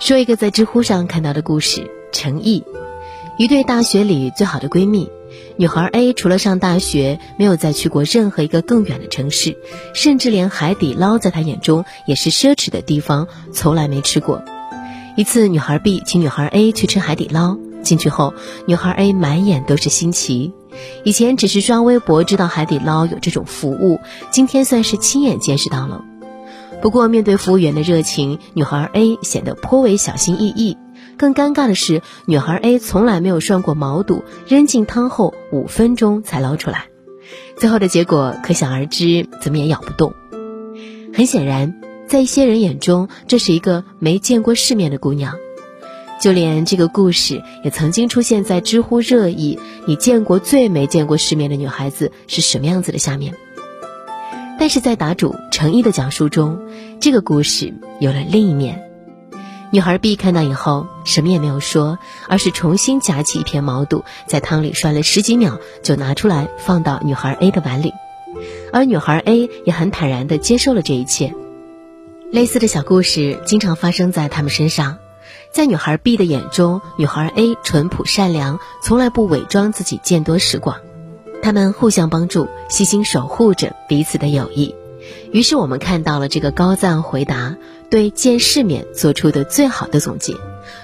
说一个在知乎上看到的故事：陈毅，一对大学里最好的闺蜜。女孩 A 除了上大学，没有再去过任何一个更远的城市，甚至连海底捞在她眼中也是奢侈的地方，从来没吃过。一次，女孩 B 请女孩 A 去吃海底捞，进去后，女孩 A 满眼都是新奇。以前只是刷微博知道海底捞有这种服务，今天算是亲眼见识到了。不过，面对服务员的热情，女孩 A 显得颇为小心翼翼。更尴尬的是，女孩 A 从来没有涮过毛肚，扔进汤后五分钟才捞出来，最后的结果可想而知，怎么也咬不动。很显然，在一些人眼中，这是一个没见过世面的姑娘。就连这个故事也曾经出现在知乎热议“你见过最没见过世面的女孩子是什么样子的”下面。但是在答主诚意的讲述中，这个故事有了另一面。女孩 B 看到以后，什么也没有说，而是重新夹起一片毛肚，在汤里涮了十几秒，就拿出来放到女孩 A 的碗里。而女孩 A 也很坦然地接受了这一切。类似的小故事经常发生在他们身上。在女孩 B 的眼中，女孩 A 淳朴善良，从来不伪装自己见多识广。他们互相帮助，细心守护着彼此的友谊。于是我们看到了这个高赞回答对见世面做出的最好的总结。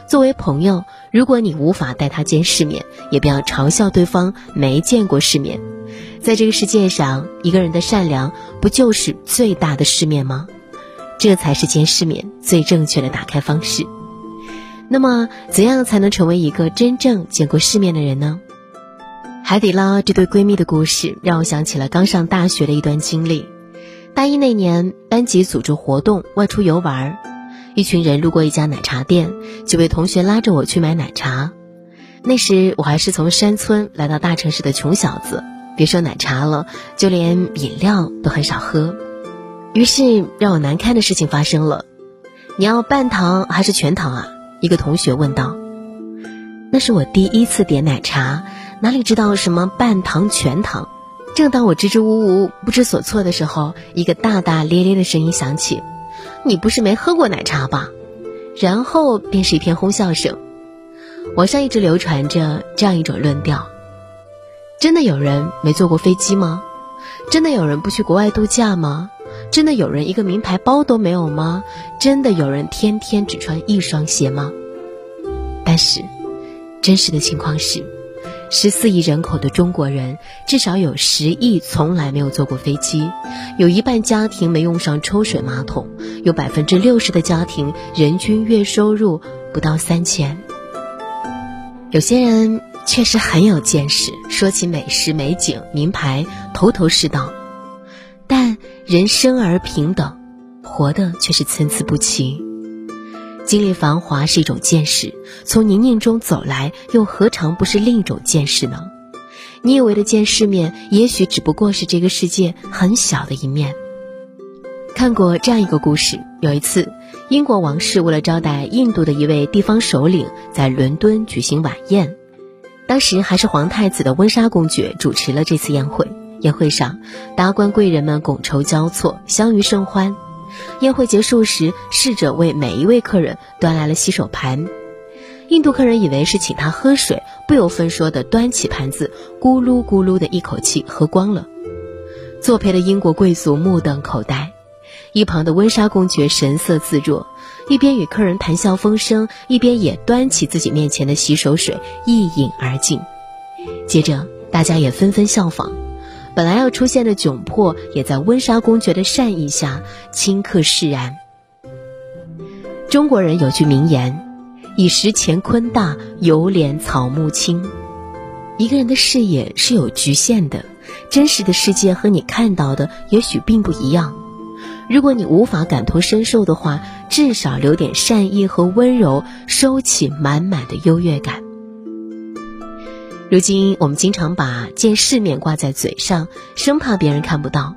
作为朋友，如果你无法带他见世面，也不要嘲笑对方没见过世面。在这个世界上，一个人的善良不就是最大的世面吗？这才是见世面最正确的打开方式。那么，怎样才能成为一个真正见过世面的人呢？海底捞这对闺蜜的故事让我想起了刚上大学的一段经历。大一那年，班级组织活动外出游玩，一群人路过一家奶茶店，几位同学拉着我去买奶茶。那时我还是从山村来到大城市的穷小子，别说奶茶了，就连饮料都很少喝。于是让我难堪的事情发生了：“你要半糖还是全糖啊？”一个同学问道。那是我第一次点奶茶，哪里知道什么半糖全糖？正当我支支吾吾、不知所措的时候，一个大大咧咧的声音响起：“你不是没喝过奶茶吧？”然后便是一片哄笑声。网上一直流传着这样一种论调：真的有人没坐过飞机吗？真的有人不去国外度假吗？真的有人一个名牌包都没有吗？真的有人天天只穿一双鞋吗？但是，真实的情况是。十四亿人口的中国人，至少有十亿从来没有坐过飞机，有一半家庭没用上抽水马桶，有百分之六十的家庭人均月收入不到三千。有些人确实很有见识，说起美食美景名牌头头是道，但人生而平等，活的却是参差不齐。经历繁华是一种见识，从泥泞中走来，又何尝不是另一种见识呢？你以为的见世面，也许只不过是这个世界很小的一面。看过这样一个故事：有一次，英国王室为了招待印度的一位地方首领，在伦敦举行晚宴，当时还是皇太子的温莎公爵主持了这次宴会。宴会上，达官贵人们觥筹交错，相遇甚欢。宴会结束时，侍者为每一位客人端来了洗手盘。印度客人以为是请他喝水，不由分说的端起盘子，咕噜咕噜的一口气喝光了。作陪的英国贵族目瞪口呆，一旁的温莎公爵神色自若，一边与客人谈笑风生，一边也端起自己面前的洗手水一饮而尽。接着，大家也纷纷效仿。本来要出现的窘迫，也在温莎公爵的善意下顷刻释然。中国人有句名言：“以食乾坤大，犹怜草木青。”一个人的视野是有局限的，真实的世界和你看到的也许并不一样。如果你无法感同身受的话，至少留点善意和温柔，收起满满的优越感。如今我们经常把见世面挂在嘴上，生怕别人看不到。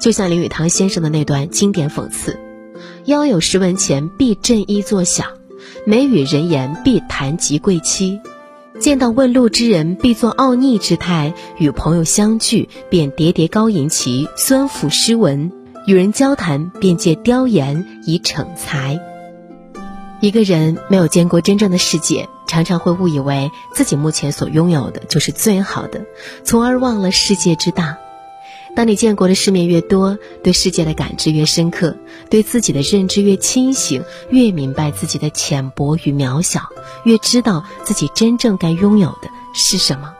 就像林语堂先生的那段经典讽刺：“腰有十文钱，必振衣作响；眉与人言，必谈及贵妻。见到问路之人，必作傲睨之态；与朋友相聚，便喋喋高吟其，酸腐诗文；与人交谈，便借雕言以逞才。”一个人没有见过真正的世界，常常会误以为自己目前所拥有的就是最好的，从而忘了世界之大。当你见过的世面越多，对世界的感知越深刻，对自己的认知越清醒，越明白自己的浅薄与渺小，越知道自己真正该拥有的是什么。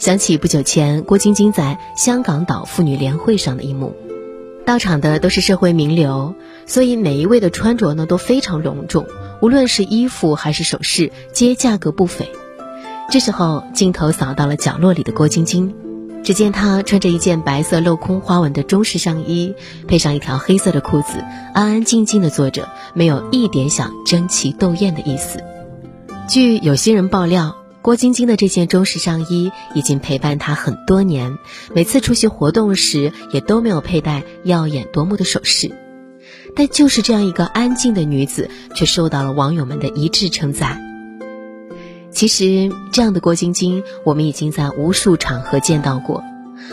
想起不久前郭晶晶在香港岛妇女联会上的一幕，到场的都是社会名流，所以每一位的穿着呢都非常隆重，无论是衣服还是首饰，皆价格不菲。这时候镜头扫到了角落里的郭晶晶。只见她穿着一件白色镂空花纹的中式上衣，配上一条黑色的裤子，安安静静的坐着，没有一点想争奇斗艳的意思。据有些人爆料，郭晶晶的这件中式上衣已经陪伴她很多年，每次出席活动时也都没有佩戴耀眼夺目的首饰，但就是这样一个安静的女子，却受到了网友们的一致称赞。其实，这样的郭晶晶，我们已经在无数场合见到过。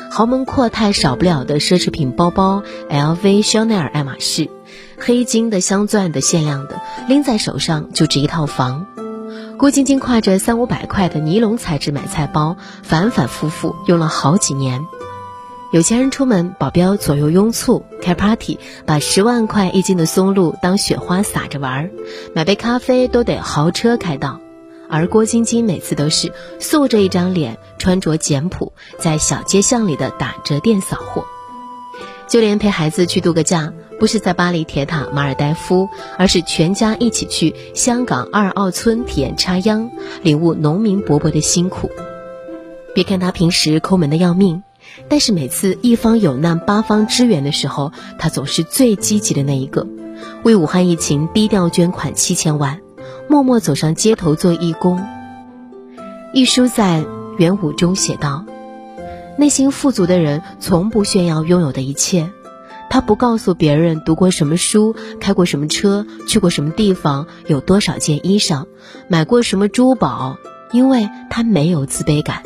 豪门阔太少不了的奢侈品包包，LV、香奈儿、爱马仕，黑金的、镶钻的、限量的，拎在手上就值一套房。郭晶晶挎着三五百块的尼龙材质买菜包，反反复复用了好几年。有钱人出门，保镖左右拥簇，开 party，把十万块一斤的松露当雪花撒着玩儿，买杯咖啡都得豪车开道。而郭晶晶每次都是素着一张脸，穿着简朴，在小街巷里的打折店扫货。就连陪孩子去度个假，不是在巴黎铁塔、马尔代夫，而是全家一起去香港二澳村体验插秧，领悟农民伯伯的辛苦。别看他平时抠门的要命，但是每次一方有难八方支援的时候，他总是最积极的那一个。为武汉疫情低调捐款七千万。默默走上街头做义工。一书在元武中写道：“内心富足的人从不炫耀拥有的一切，他不告诉别人读过什么书、开过什么车、去过什么地方、有多少件衣裳、买过什么珠宝，因为他没有自卑感。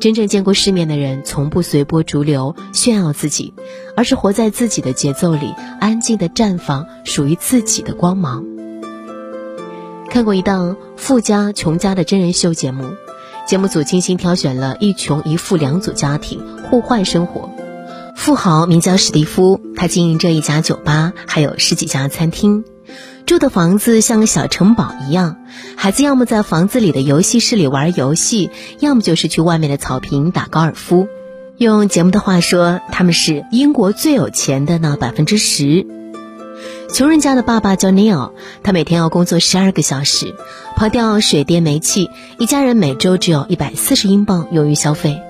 真正见过世面的人，从不随波逐流炫耀自己，而是活在自己的节奏里，安静的绽放属于自己的光芒。”看过一档富家穷家的真人秀节目，节目组精心挑选了一穷一富两组家庭互换生活。富豪名叫史蒂夫，他经营着一家酒吧，还有十几家餐厅，住的房子像个小城堡一样。孩子要么在房子里的游戏室里玩游戏，要么就是去外面的草坪打高尔夫。用节目的话说，他们是英国最有钱的那百分之十。穷人家的爸爸叫 Neil，他每天要工作十二个小时，刨掉水电煤气，一家人每周只有一百四十英镑用于消费。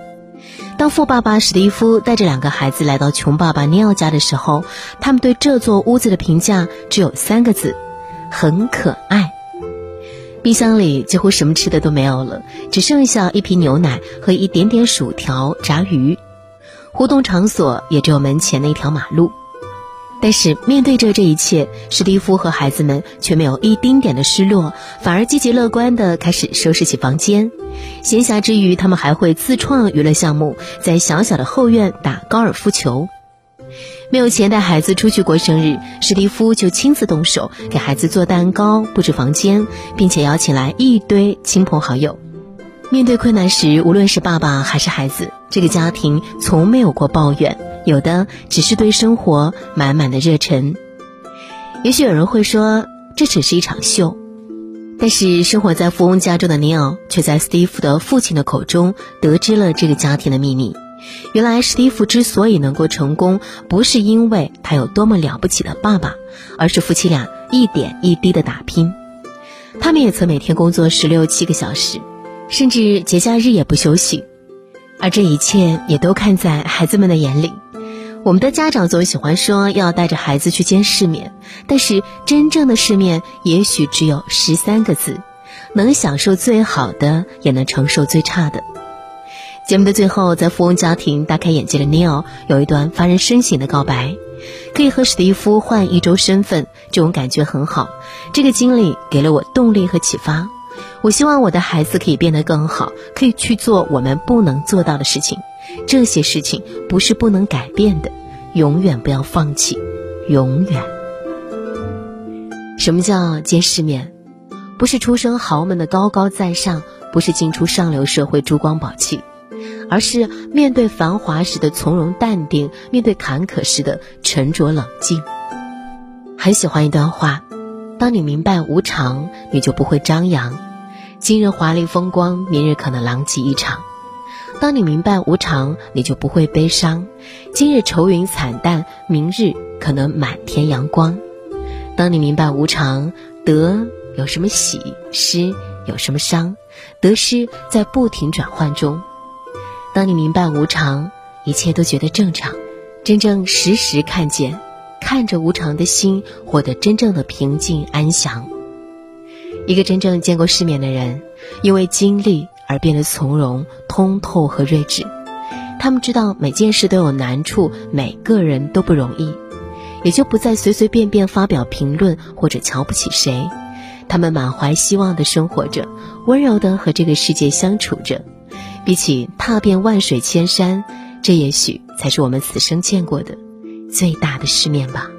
当富爸爸史蒂夫带着两个孩子来到穷爸爸 Neil 家的时候，他们对这座屋子的评价只有三个字：很可爱。冰箱里几乎什么吃的都没有了，只剩下一瓶牛奶和一点点薯条、炸鱼。活动场所也只有门前的一条马路。但是面对着这一切，史蒂夫和孩子们却没有一丁点的失落，反而积极乐观地开始收拾起房间。闲暇之余，他们还会自创娱乐项目，在小小的后院打高尔夫球。没有钱带孩子出去过生日，史蒂夫就亲自动手给孩子做蛋糕、布置房间，并且邀请来一堆亲朋好友。面对困难时，无论是爸爸还是孩子，这个家庭从没有过抱怨。有的只是对生活满满的热忱。也许有人会说，这只是一场秀。但是生活在富翁家中的尼奥，却在史蒂夫的父亲的口中得知了这个家庭的秘密。原来史蒂夫之所以能够成功，不是因为他有多么了不起的爸爸，而是夫妻俩一点一滴的打拼。他们也曾每天工作十六七个小时，甚至节假日也不休息。而这一切也都看在孩子们的眼里。我们的家长总喜欢说要带着孩子去见世面，但是真正的世面也许只有十三个字：能享受最好的，也能承受最差的。节目的最后，在富翁家庭大开眼界的 Neil 有一段发人深省的告白：可以和史蒂夫换一周身份，这种感觉很好。这个经历给了我动力和启发。我希望我的孩子可以变得更好，可以去做我们不能做到的事情。这些事情不是不能改变的，永远不要放弃，永远。什么叫见世面？不是出身豪门的高高在上，不是进出上流社会珠光宝气，而是面对繁华时的从容淡定，面对坎坷时的沉着冷静。很喜欢一段话：当你明白无常，你就不会张扬；今日华丽风光，明日可能狼藉一场。当你明白无常，你就不会悲伤；今日愁云惨淡，明日可能满天阳光。当你明白无常，得有什么喜，失有什么伤，得失在不停转换中。当你明白无常，一切都觉得正常，真正时时看见。看着无常的心，获得真正的平静安详。一个真正见过世面的人，因为经历而变得从容、通透和睿智。他们知道每件事都有难处，每个人都不容易，也就不再随随便便发表评论或者瞧不起谁。他们满怀希望的生活着，温柔的和这个世界相处着。比起踏遍万水千山，这也许才是我们此生见过的。最大的世面吧。